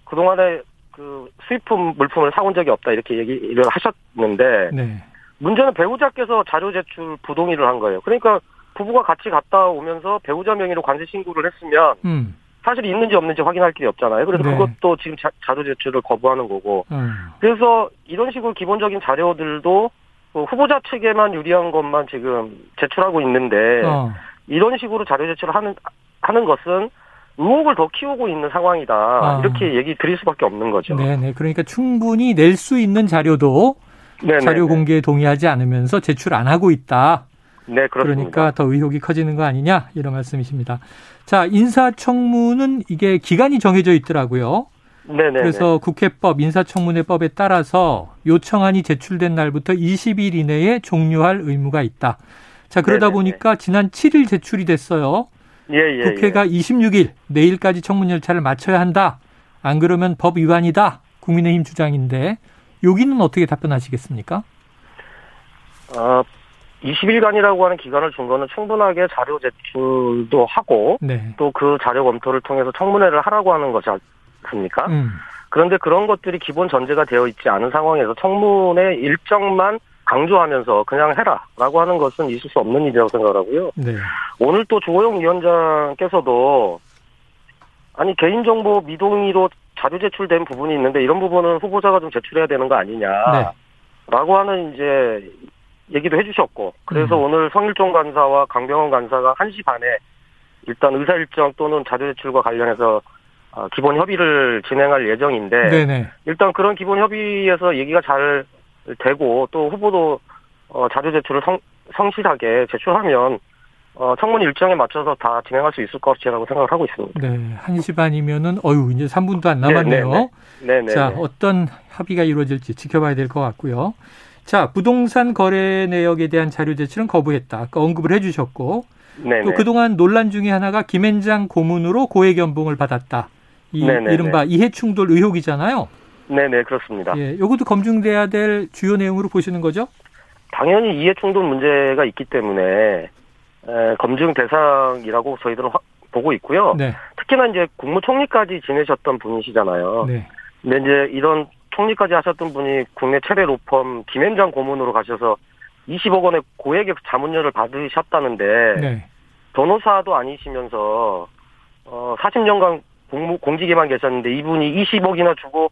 그동안에 그 수입품 물품을 사온 적이 없다 이렇게 얘기를 하셨는데 네. 문제는 배우자께서 자료 제출 부동의를 한 거예요. 그러니까 부부가 같이 갔다 오면서 배우자 명의로 관세 신고를 했으면 음. 사실 있는지 없는지 확인할 길이 없잖아요. 그래서 네. 그것도 지금 자, 자료 제출을 거부하는 거고. 음. 그래서 이런 식으로 기본적인 자료들도 그 후보자 측에만 유리한 것만 지금 제출하고 있는데 어. 이런 식으로 자료 제출을 하는 하는 것은 의혹을 더 키우고 있는 상황이다. 아. 이렇게 얘기 드릴 수밖에 없는 거죠. 네네. 그러니까 충분히 낼 수 있는 자료도 네네. 자료 공개에 동의하지 않으면서 제출 안 하고 있다. 네, 그렇습니다. 그러니까 더 의혹이 커지는 거 아니냐 이런 말씀이십니다. 자 인사청문은 이게 기간이 정해져 있더라고요. 네네. 그래서 국회법 인사청문회법에 따라서 요청안이 제출된 날부터 20일 이내에 종료할 의무가 있다. 자 그러다 네네네. 보니까 지난 7일 제출이 됐어요. 예, 예, 국회가 26일 내일까지 청문 열차를 마쳐야 한다. 안 그러면 법 위반이다. 국민의힘 주장인데 여기는 어떻게 답변하시겠습니까? 예. 어, 20일간이라고 하는 기간을 준 거는 충분하게 자료 제출도 하고 네. 또그 자료 검토를 통해서 청문회를 하라고 하는 거지 않습니까? 음. 그런데 그런 것들이 기본 전제가 되어 있지 않은 상황에서 청문회 일정만 강조하면서 그냥 해라라고 하는 것은 있을 수 없는 일이라고 생각하고요. 네. 오늘 또 조호영 위원장께서도 아니 개인정보 미동의로 자료 제출된 부분이 있는데 이런 부분은 후보자가 좀 제출해야 되는 거 아니냐. 네. 라고 하는 이제 얘기도 해주셨고 그래서 음. 오늘 성일종 간사와 강병원 간사가 1시 반에 일단 의사 일정 또는 자료 제출과 관련해서 어, 기본 협의를 진행할 예정인데 네네. 일단 그런 기본 협의에서 얘기가 잘 되고 또 후보도 어, 자료 제출을 성, 성실하게 제출하면 어, 청문 일정에 맞춰서 다 진행할 수 있을 것이라고 생각을 하고 있습니다. 네, 1시 반이면은 어유 이제 3분도 안 남았네요. 네, 네, 네. 자, 어떤 합의가 이루어질지 지켜봐야 될 것 같고요. 자, 부동산 거래 내역에 대한 자료 제출은 거부했다. 아까 언급을 해 주셨고 또 그동안 논란 중에 하나가 김앤장 고문으로 고액 연봉을 받았다. 이 네네네. 이른바 이해 충돌 의혹이잖아요. 네네 그렇습니다. 예, 이것도 검증돼야 될 주요 내용으로 보시는 거죠? 당연히 이해 충돌 문제가 있기 때문에 에, 검증 대상이라고 저희들은 화, 보고 있고요. 네. 특히나 이제 국무총리까지 지내셨던 분이시잖아요. 네. 근데 이제 이런 총리까지 하셨던 분이 국내 최대 로펌 김현장 고문으로 가셔서 20억 원의 고액의 자문료를 받으셨다는데 네. 변호사도 아니시면서 어 40년간 공무, 공직에만 계셨는데 이분이 20억이나 주고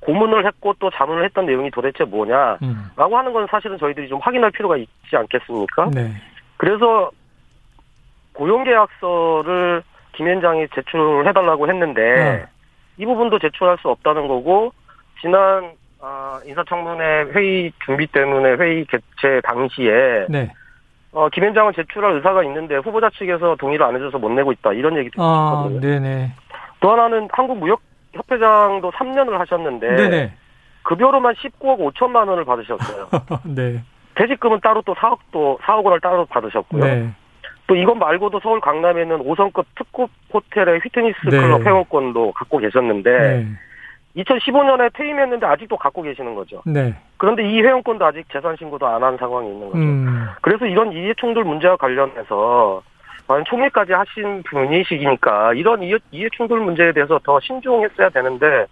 고문을 했고 또 자문을 했던 내용이 도대체 뭐냐라고 음. 하는 건 사실은 저희들이 좀 확인할 필요가 있지 않겠습니까? 네. 그래서 고용계약서를 김현장이 제출해달라고 했는데 네. 이 부분도 제출할 수 없다는 거고 지난 아, 인사청문회 회의 준비 때문에 회의 개최 당시에 네. 어, 김현장은 제출할 의사가 있는데 후보자 측에서 동의를 안 해줘서 못 내고 있다 이런 얘기도 아, 있거든요. 네네. 또 하나는 한국무역협회장도 3년을 하셨는데 네네. 급여로만 19억 5천만 원을 받으셨어요. 네. 퇴직금은 따로 또 4억도 4억 원을 따로 받으셨고요. 네. 또 이것 말고도 서울 강남에는 5성급 특급 호텔의 휘트니스 네. 클럽 회원권도 갖고 계셨는데 네. 2015년에 퇴임했는데 아직도 갖고 계시는 거죠. 네. 그런데 이 회원권도 아직 재산 신고도 안 한 상황이 있는 거죠. 음. 그래서 이런 이해충돌 문제와 관련해서 총리까지 하신 분이시니까 이런 이해, 이해 충돌 문제에 대해서 더 신중했어야 되는데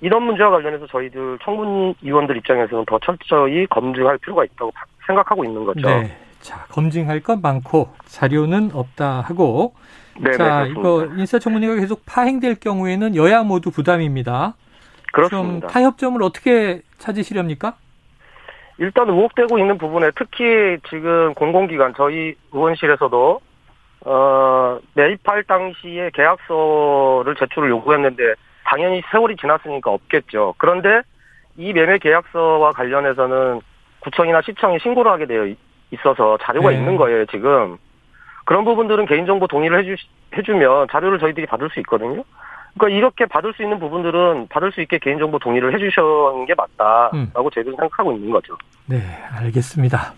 이런 문제와 관련해서 저희들 청문위원들 입장에서는 더 철저히 검증할 필요가 있다고 생각하고 있는 거죠. 네. 자, 검증할 건 많고 자료는 없다 하고 네 자, 네, 이거 인사청문회가 계속 파행될 경우에는 여야 모두 부담입니다. 그렇습니다. 좀 타협점을 어떻게 찾으시렵니까? 일단 의혹되고 있는 부분에 특히 지금 공공기관 저희 의원실에서도 어, 매입할 당시에 계약서를 제출을 요구했는데 당연히 세월이 지났으니까 없겠죠. 그런데 이 매매 계약서와 관련해서는 구청이나 시청이 신고를 하게 되어 있어서 자료가 네. 있는 거예요, 지금. 그런 부분들은 개인정보 동의를 해주, 해주면 자료를 저희들이 받을 수 있거든요. 그러니까 이렇게 받을 수 있는 부분들은 받을 수 있게 개인정보 동의를 해주시는 게 맞다라고 음. 저희들은 생각하고 있는 거죠. 네, 알겠습니다.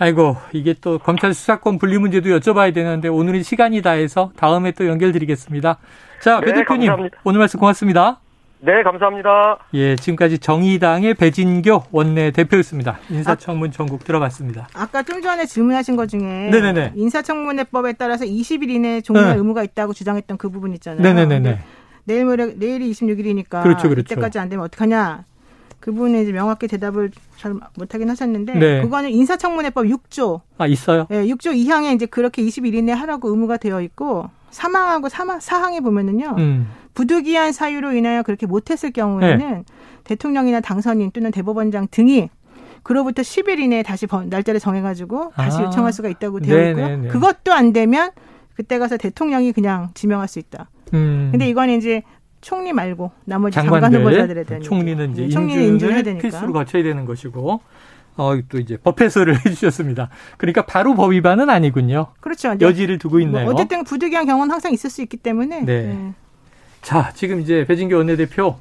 아이고, 이게 또 검찰 수사권 분리 문제도 여쭤봐야 되는데 오늘은 시간이 다 해서 다음에 또 연결드리겠습니다. 자, 네, 배 대표님, 감사합니다. 오늘 말씀 고맙습니다. 네, 감사합니다. 예, 지금까지 정의당의 배진교 원내 대표였습니다. 인사청문 전국 들어봤습니다. 아까 좀 전에 질문하신 것 중에 네네네. 인사청문회법에 따라서 20일 이내에 종료할 네. 의무가 있다고 주장했던 그 부분 있잖아요. 네네네. 내일 모레 내일이 26일이니까 그렇죠, 그렇죠. 이때까지 안 되면 어떡하냐? 그분이 이제 명확히 대답을 잘 못하긴 하셨는데 네. 그거는 인사청문회법 6조 아 있어요? 네, 6조 2항에 이제 그렇게 20일 이내 하라고 의무가 되어 있고 사망하고 사망 사항에 보면은요 음. 부득이한 사유로 인하여 그렇게 못했을 경우에는 네. 대통령이나 당선인 또는 대법원장 등이 그로부터 10일 이내에 다시 날짜를 정해가지고 다시 아. 요청할 수가 있다고 되어 있고요. 네네네. 그것도 안 되면 그때 가서 대통령이 그냥 지명할 수 있다. 음. 근데 이건 이제 총리 말고 나머지 장관 후보자들에 대한 총리는 이제 총리는 인준을 되니까. 필수로 거쳐야 되는 것이고 어, 또 이제 법 해설을 해주셨습니다. 그러니까 바로 법 위반은 아니군요. 그렇죠. 여지를 두고 있네요. 뭐 어쨌든 부득이한 경우는 항상 있을 수 있기 때문에. 네. 네. 자, 지금 이제 배진교 원내대표 어,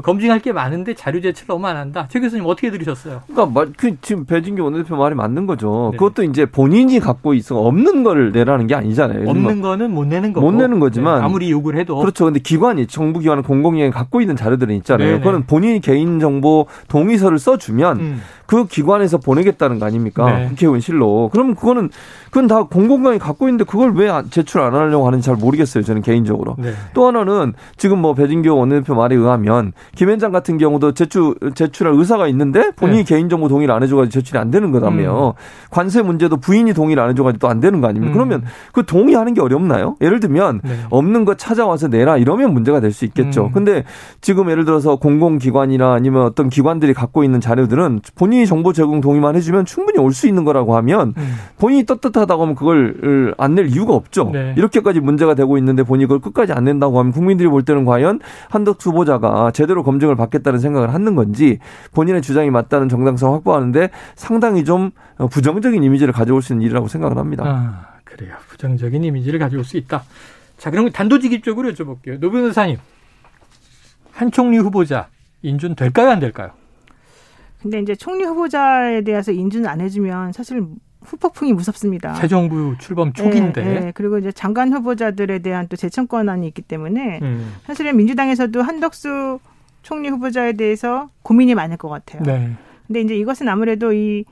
검증할 게 많은데 자료 제출 너무 안 한다. 최 교수님 어떻게 들으셨어요? 그러니까 말, 그 지금 배진교 원내대표 말이 맞는 거죠. 네. 그것도 이제 본인이 갖고 있어 없는 거를 내라는 게 아니잖아요. 없는 뭐 거는 못 내는 거고. 못 내는 거지만 네. 아무리 요구를 해도 그렇죠. 근데 기관이 정부 기관은 공공기관이 갖고 있는 자료들은 있잖아요. 네네. 그거는 본인이 개인 정보 동의서를 써주면 음. 그 기관에서 보내겠다는 거 아닙니까? 네. 국회의원실로. 그럼 그거는 그건 다 공공기관이 갖고 있는데 그걸 왜 제출 안 하려고 하는지 잘 모르겠어요. 저는 개인적으로. 네. 또 하나는 지금 뭐 배진교 원내대표 말에 의하면 김현장 같은 경우도 제출 제출할 의사가 있는데 본인이 네. 개인정보 동의를 안 해줘가지고 제출이 안 되는 거다며 음. 관세 문제도 부인이 동의를 안 해줘가지고 또 안 되는 거 아닙니까? 음. 그러면 그 동의하는 게 어렵나요? 예를 들면 네. 없는 거 찾아와서 내라 이러면 문제가 될 수 있겠죠. 음. 근데 지금 예를 들어서 공공기관이나 아니면 어떤 기관들이 갖고 있는 자료들은 본인이 정보 제공 동의만 해주면 충분히 올 수 있는 거라고 하면 음. 본인이 떳떳하다고 하면 그걸 안 낼 이유가 없죠. 네. 이렇게까지 문제가 되고 있는데 본인이 그걸 끝까지 안 낸다고 하면 국민들이 볼 때는 과연 한덕 후보자가 제대로 검증을 받겠다는 생각을 하는 건지 본인의 주장이 맞다는 정당성 확보하는데 상당히 좀 부정적인 이미지를 가져올 수 있는 일이라고 생각을 합니다. 아, 그래요. 부정적인 이미지를 가져올 수 있다. 자, 그럼 단도직입적으로 여쭤볼게요. 노 변호사님, 한 총리 후보자 인준 될까요, 안 될까요? 근데 이제 총리 후보자에 대해서 인준 안 해주면 사실 후폭풍이 무섭습니다. 새 정부 출범 초기인데. 네, 네. 그리고 이제 장관 후보자들에 대한 또 재청 권한이 있기 때문에 음. 사실은 민주당에서도 한덕수 총리 후보자에 대해서 고민이 많을 것 같아요. 네. 근데 이제 이것은 아무래도 이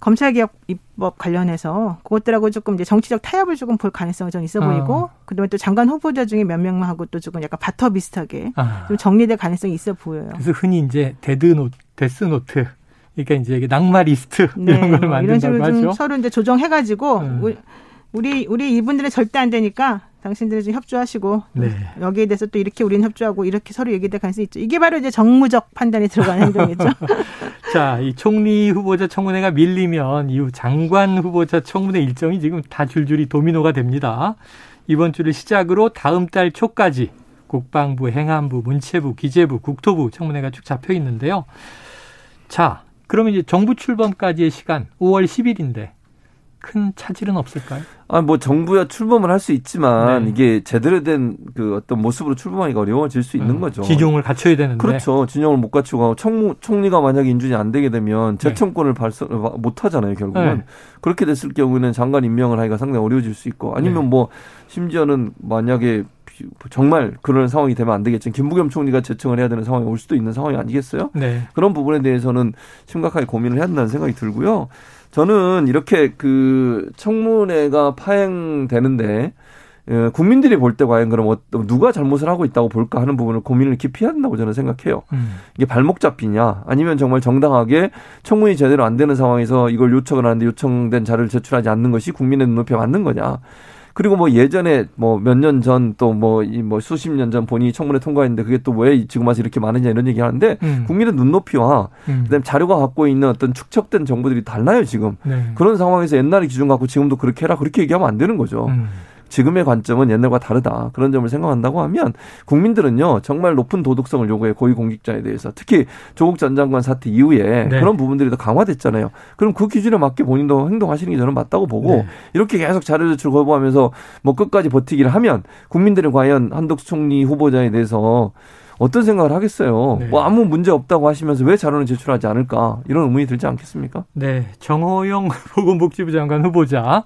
검찰개혁 입법 관련해서 그것들하고 조금 이제 정치적 타협을 조금 볼 가능성이 좀 있어 보이고 어. 그다음에 또 장관 후보자 중에 몇 명만 하고 또 조금 약간 바터 비슷하게 아. 좀 정리될 가능성이 있어 보여요. 그래서 흔히 이제 Dead Note, Death Note 그러니까 이제 낙마 리스트 네, 이런 걸 만든다고 이런 식으로 하죠. 좀 서로 이제 조정해가지고 음. 우리 우리 이분들은 절대 안 되니까 당신들이 좀 협조하시고 네. 여기에 대해서 또 이렇게 우리는 협조하고 이렇게 서로 얘기될 가능성이 있죠. 이게 바로 이제 정무적 판단이 들어가는 행동이죠. 자, 이 총리 후보자 청문회가 밀리면 이후 장관 후보자 청문회 일정이 지금 다 줄줄이 도미노가 됩니다. 이번 주를 시작으로 다음 달 초까지 국방부, 행안부, 문체부, 기재부, 국토부 청문회가 쭉 잡혀 있는데요. 자, 그러면 이제 정부 출범까지의 시간 5월 10일인데 큰 차질은 없을까요? 아, 뭐 정부야 출범을 할 수 있지만 네. 이게 제대로 된 그 어떤 모습으로 출범하기가 어려워질 수 있는 음, 거죠. 진용을 갖춰야 되는데. 그렇죠. 진용을 못 갖추고 총무, 총리가 만약에 인준이 안 되게 되면 네. 재청권을 네. 발설 못 하잖아요, 결국은. 네. 그렇게 됐을 경우에는 장관 임명을 하기가 상당히 어려워질 수 있고 아니면 네. 뭐 심지어는 만약에 정말 그런 상황이 되면 안 되겠지만 김부겸 총리가 재청을 해야 되는 상황이 올 수도 있는 상황이 아니겠어요? 네. 그런 부분에 대해서는 심각하게 고민을 해야 한다는 생각이 들고요. 저는 이렇게 그 청문회가 파행되는데 예, 국민들이 볼 때 과연 그럼 누가 잘못을 하고 있다고 볼까 하는 부분을 고민을 깊이 해야 한다고 저는 생각해요. 음. 이게 발목 잡히냐 아니면 정말 정당하게 청문이 제대로 안 되는 상황에서 이걸 요청을 하는데 요청된 자료를 제출하지 않는 것이 국민의 눈높이에 맞는 거냐. 그리고 뭐 예전에 뭐 몇 년 전 또 뭐 이뭐 뭐 수십 년 전 본인이 청문회 통과했는데 그게 또 왜 지금 와서 이렇게 많으냐 이런 얘기 하는데 음. 국민의 눈높이와 음. 그다음에 자료가 갖고 있는 어떤 축적된 정보들이 달라요 지금 네. 그런 상황에서 옛날의 기준 갖고 지금도 그렇게 해라 그렇게 얘기하면 안 되는 거죠. 음. 지금의 관점은 옛날과 다르다. 그런 점을 생각한다고 하면 국민들은요 정말 높은 도덕성을 요구해 고위공직자에 대해서 특히 조국 전 장관 사태 이후에 네. 그런 부분들이 더 강화됐잖아요. 그럼 그 기준에 맞게 본인도 행동하시는 게 저는 맞다고 보고 네. 이렇게 계속 자료 제출 거부하면서 뭐 끝까지 버티기를 하면 국민들이 과연 한덕수 총리 후보자에 대해서 어떤 생각을 하겠어요? 네. 뭐 아무 문제 없다고 하시면서 왜 자료는 제출하지 않을까? 이런 의문이 들지 않겠습니까? 네. 정호영 보건복지부 장관 후보자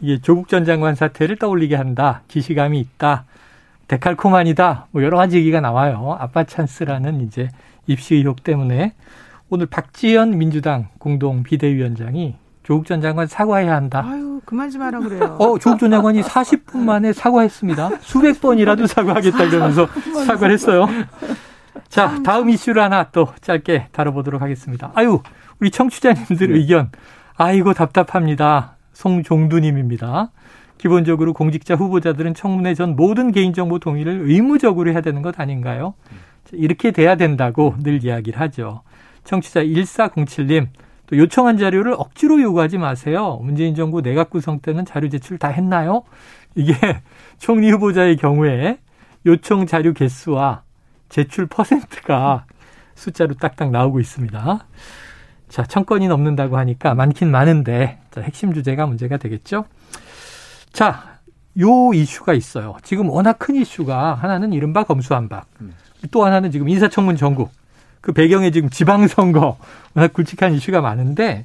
이게 조국 전 장관 사태를 떠올리게 한다. 기시감이 있다. 데칼코만이다. 뭐 여러 가지 얘기가 나와요. 아빠 찬스라는 이제 입시 의혹 때문에 오늘 박지현 민주당 공동 비대위원장이 조국 전 장관 사과해야 한다. 아유, 그만 좀 하라 그래요. 어, 조국 전 장관이 40분 만에 사과했습니다. 수백 번이라도 사과하겠다 이러면서 사과를 했어요. 자, 다음 이슈를 하나 또 짧게 다뤄보도록 하겠습니다. 아유, 우리 청취자님들 네. 의견. 아이고, 답답합니다. 송종두님입니다. 기본적으로 공직자 후보자들은 청문회 전 모든 개인정보 동의를 의무적으로 해야 되는 것 아닌가요? 이렇게 돼야 된다고 늘 이야기를 하죠. 청취자 1407님, 또 요청한 자료를 억지로 요구하지 마세요. 문재인 정부 내각 구성 때는 자료 제출 다 했나요? 이게 총리 후보자의 경우에 요청 자료 개수와 제출 퍼센트가 숫자로 딱딱 나오고 있습니다. 자, 천 건이 넘는다고 하니까 많긴 많은데, 자, 핵심 주제가 문제가 되겠죠? 자, 요 이슈가 있어요. 지금 워낙 큰 이슈가 하나는 이른바 검수한박. 음. 또 하나는 지금 인사청문 전국. 그 배경에 지금 지방선거 워낙 굵직한 이슈가 많은데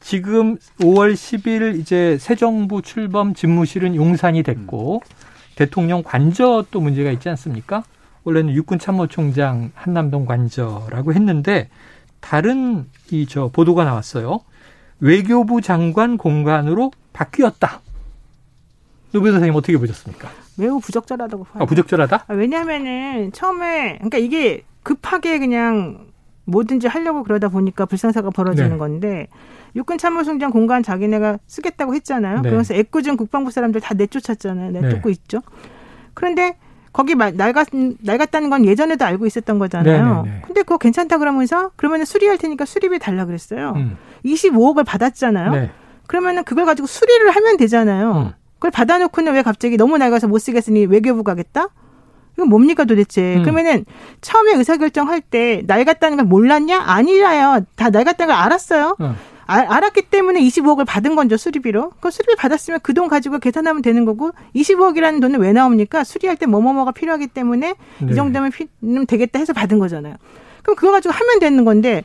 지금 5월 10일 이제 새 정부 출범 집무실은 용산이 됐고 음. 대통령 관저 또 문제가 있지 않습니까? 원래는 육군 참모총장 한남동 관저라고 했는데 다른 이 저 보도가 나왔어요. 외교부 장관 공간으로 바뀌었다. 노변 선생님 어떻게 보셨습니까? 매우 부적절하다고 봐요. 아, 부적절하다? 아, 왜냐하면은 처음에 그러니까 이게 급하게 그냥 뭐든지 하려고 그러다 보니까 불상사가 벌어지는 네. 건데 육군 참모총장 공간 자기네가 쓰겠다고 했잖아요. 네. 그래서 애꿎은 국방부 사람들 다 내쫓았잖아요. 내쫓고 네. 있죠. 그런데 거기 낡았, 낡았다는 건 예전에도 알고 있었던 거잖아요. 네네네. 근데 그거 괜찮다 그러면서 그러면 수리할 테니까 수리비 달라 그랬어요. 음. 25억을 받았잖아요. 네. 그러면은 그걸 가지고 수리를 하면 되잖아요. 음. 그걸 받아놓고는 왜 갑자기 너무 낡아서 못 쓰겠으니 외교부 가겠다? 이건 뭡니까 도대체? 음. 그러면은 처음에 의사결정할 때 낡았다는 걸 몰랐냐? 아니라요. 다 낡았다는 걸 알았어요. 음. 아, 알았기 때문에 25억을 받은 건죠 수리비로. 그 수리비 받았으면 그 돈 가지고 계산하면 되는 거고 25억이라는 돈은 왜 나옵니까? 수리할 때 뭐뭐뭐가 필요하기 때문에 네. 이 정도면 피, 되겠다 해서 받은 거잖아요. 그럼 그거 가지고 하면 되는 건데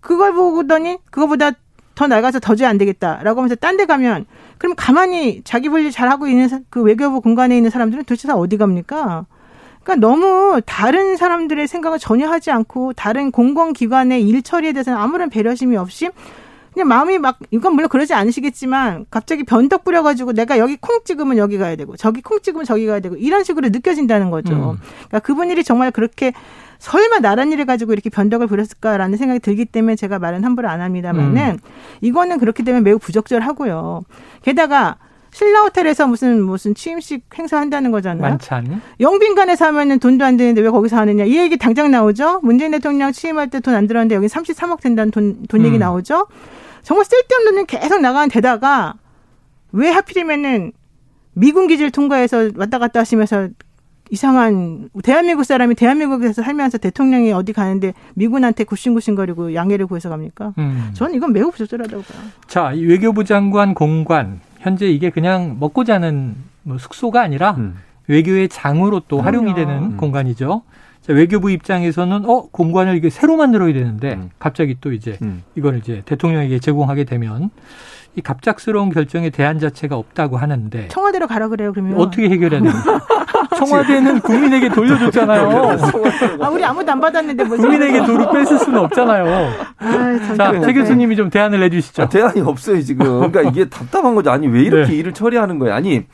그걸 보더니 그거보다 더 낡아서 더 줘야 안 되겠다라고 하면서 딴 데 가면 그럼 가만히 자기 분리 잘하고 있는 그 외교부 공간에 있는 사람들은 도대체 다 어디 갑니까? 그러니까 너무 다른 사람들의 생각을 전혀 하지 않고 다른 공공기관의 일 처리에 대해서는 아무런 배려심이 없이 그냥 마음이 막 이건 물론 그러지 않으시겠지만 갑자기 변덕 부려가지고 내가 여기 콩 찍으면 여기 가야 되고 저기 콩 찍으면 저기 가야 되고 이런 식으로 느껴진다는 거죠. 음. 그러니까 그분들이 정말 그렇게 설마 나란 일을 가지고 이렇게 변덕을 부렸을까라는 생각이 들기 때문에 제가 말은 함부로 안 합니다만은 음. 이거는 그렇게 되면 매우 부적절하고요. 게다가 신라 호텔에서 무슨 무슨 취임식 행사한다는 거잖아요. 만찬. 영빈관에서 하면은 돈도 안 되는데 왜 거기서 하느냐 이 얘기 당장 나오죠. 문재인 대통령 취임할 때 돈 안 들었는데 여기 33억 된다는 돈, 돈 음. 얘기 나오죠. 정말 쓸데없는 돈 계속 나가는 데다가 왜 하필이면은 미군 기지를 통과해서 왔다 갔다 하시면서 이상한 대한민국 사람이 대한민국에서 살면서 대통령이 어디 가는데 미군한테 굽신굽신거리고 양해를 구해서 갑니까? 음. 저는 이건 매우 부적절하다고 봐요. 자, 이 외교부 장관 공관 현재 이게 그냥 먹고 자는 뭐 숙소가 아니라 음. 외교의 장으로 또 활용이 되는 음. 공간이죠. 자, 외교부 입장에서는 어 공간을 이게 새로 만들어야 되는데 음. 갑자기 또 이제 음. 이걸 이제 대통령에게 제공하게 되면 이 갑작스러운 결정에 대안 자체가 없다고 하는데 청와대로 가라 그래요 그러면 어떻게 해결해야 됩니까? 청와대는 국민에게 돌려줬잖아요. 아 우리 아무도 안 받았는데 뭐 국민에게 도를 뺏을 수는 없잖아요. 아, 자, 최 교수님이 좀 대안을 내주시죠. 아, 대안이 없어요 지금. 그러니까 이게 답답한 거죠. 아니 왜 이렇게 네. 일을 처리하는 거예요? 아니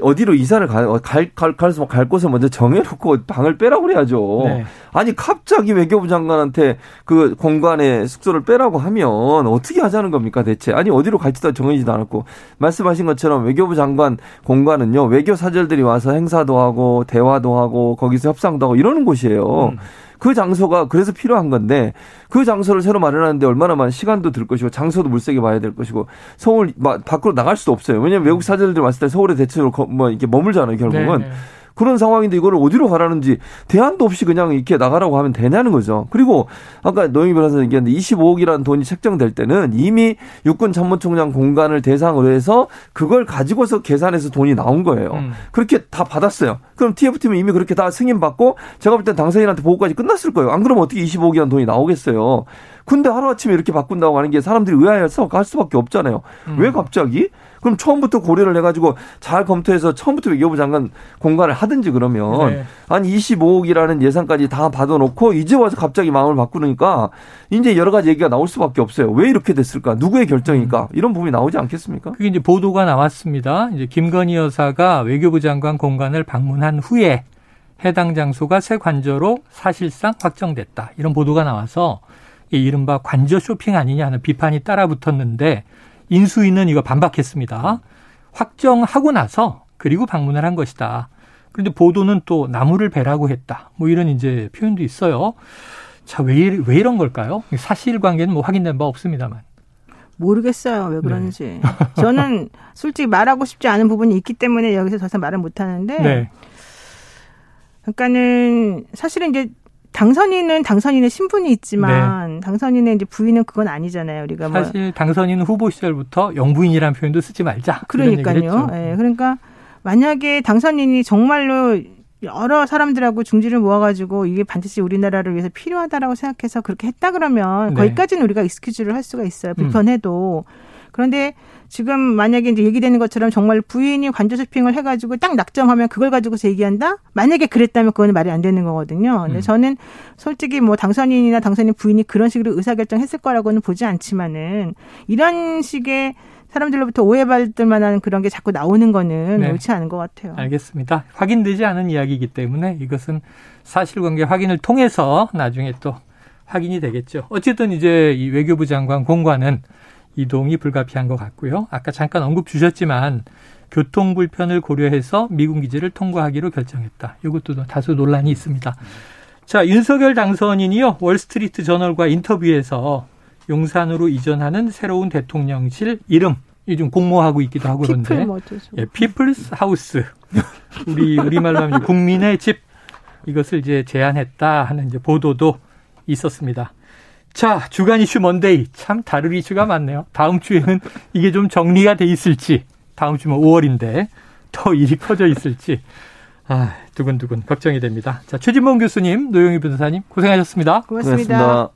어디로 이사를 가, 어, 갈, 갈, 갈, 갈 곳을 먼저 정해놓고 방을 빼라고 그래야죠. 네. 아니, 갑자기 외교부 장관한테 그 공간에 숙소를 빼라고 하면 어떻게 하자는 겁니까, 대체? 아니, 어디로 갈지도 정해지도 않았고, 말씀하신 것처럼 외교부 장관 공간은요, 외교 사절들이 와서 행사도 하고, 대화도 하고, 거기서 협상도 하고 이러는 곳이에요. 음. 그 장소가 그래서 필요한 건데 그 장소를 새로 마련하는데 얼마나 많은 시간도 들 것이고 장소도 물세게 봐야 될 것이고 서울 밖으로 나갈 수도 없어요. 왜냐하면 외국 사제들 왔을 때 서울에 대체로 뭐 이렇게 머물잖아요. 결국은. 네, 네. 그런 상황인데 이거를 어디로 가라는지 대안도 없이 그냥 이렇게 나가라고 하면 되냐는 거죠. 그리고 아까 노영희 변호사 얘기했는데 25억이라는 돈이 책정될 때는 이미 육군 참모총장 공간을 대상으로 해서 그걸 가지고서 계산해서 돈이 나온 거예요. 음. 그렇게 다 받았어요. 그럼 TF팀은 이미 그렇게 다 승인받고 제가 볼 땐 당사인한테 보고까지 끝났을 거예요. 안 그러면 어떻게 25억이라는 돈이 나오겠어요. 근데 하루아침에 이렇게 바꾼다고 하는 게 사람들이 의아해서 할 수밖에 없잖아요. 음. 왜 갑자기? 그럼 처음부터 고려를 해가지고 잘 검토해서 처음부터 외교부 장관 공간을 하든지 그러면 네. 한 25억이라는 예산까지 다 받아놓고 이제 와서 갑자기 마음을 바꾸니까 이제 여러 가지 얘기가 나올 수밖에 없어요. 왜 이렇게 됐을까? 누구의 결정일까? 음. 이런 부분이 나오지 않겠습니까? 그게 이제 보도가 나왔습니다. 이제 김건희 여사가 외교부 장관 공간을 방문한 후에 해당 장소가 새 관저로 사실상 확정됐다. 이런 보도가 나와서 이른바 관저 쇼핑 아니냐 하는 비판이 따라 붙었는데 인수위는 이거 반박했습니다. 확정하고 나서 그리고 방문을 한 것이다. 그런데 보도는 또 나무를 베라고 했다. 뭐 이런 이제 표현도 있어요. 자, 왜, 왜 이런 걸까요? 사실 관계는 뭐 확인된 바 없습니다만. 모르겠어요. 왜 그런지. 네. 저는 솔직히 말하고 싶지 않은 부분이 있기 때문에 여기서 더 이상 말을 못 하는데. 네. 그러니까는 사실은 이제 당선인은 당선인의 신분이 있지만 네. 당선인의 이제 부인은 그건 아니잖아요. 우리가 뭐 사실 뭐 당선인은 후보 시절부터 영부인이라는 표현도 쓰지 말자. 그러니까요. 예. 네. 그러니까 만약에 당선인이 정말로 여러 사람들하고 중지를 모아가지고 이게 반드시 우리나라를 위해서 필요하다라고 생각해서 그렇게 했다 그러면 네. 거기까지는 우리가 익스큐즈를 할 수가 있어요. 불편해도. 음. 그런데 지금 만약에 이제 얘기되는 것처럼 정말 부인이 관저 쇼핑을 해가지고 딱 낙점하면 그걸 가지고서 얘기한다? 만약에 그랬다면 그거는 말이 안 되는 거거든요. 근데 음. 저는 솔직히 뭐 당선인이나 당선인 부인이 그런 식으로 의사결정했을 거라고는 보지 않지만은 이런 식의 사람들로부터 오해받을 만한 그런 게 자꾸 나오는 거는 네. 옳지 않은 것 같아요. 알겠습니다. 확인되지 않은 이야기이기 때문에 이것은 사실관계 확인을 통해서 나중에 또 확인이 되겠죠. 어쨌든 이제 이 외교부 장관 공관은 이동이 불가피한 것 같고요. 아까 잠깐 언급 주셨지만 교통 불편을 고려해서 미군 기지를 통과하기로 결정했다. 이것도 다소 논란이 있습니다. 자, 윤석열 당선인이요. 월스트리트 저널과 인터뷰에서 용산으로 이전하는 새로운 대통령실 이름 요즘 공모하고 있기도 하고 그런데 예, People's House 우리 우리말로 하면 국민의 집 이것을 이제 제안했다 하는 이제 보도도 있었습니다. 자, 주간 이슈 Monday. 참 다른 이슈가 많네요. 다음 주에는 이게 좀 정리가 돼 있을지, 다음 주면 5월인데 더 일이 커져 있을지, 아, 두근두근 걱정이 됩니다. 자, 최진봉 교수님, 노영희 변호사님, 고생하셨습니다. 고맙습니다. 고맙습니다.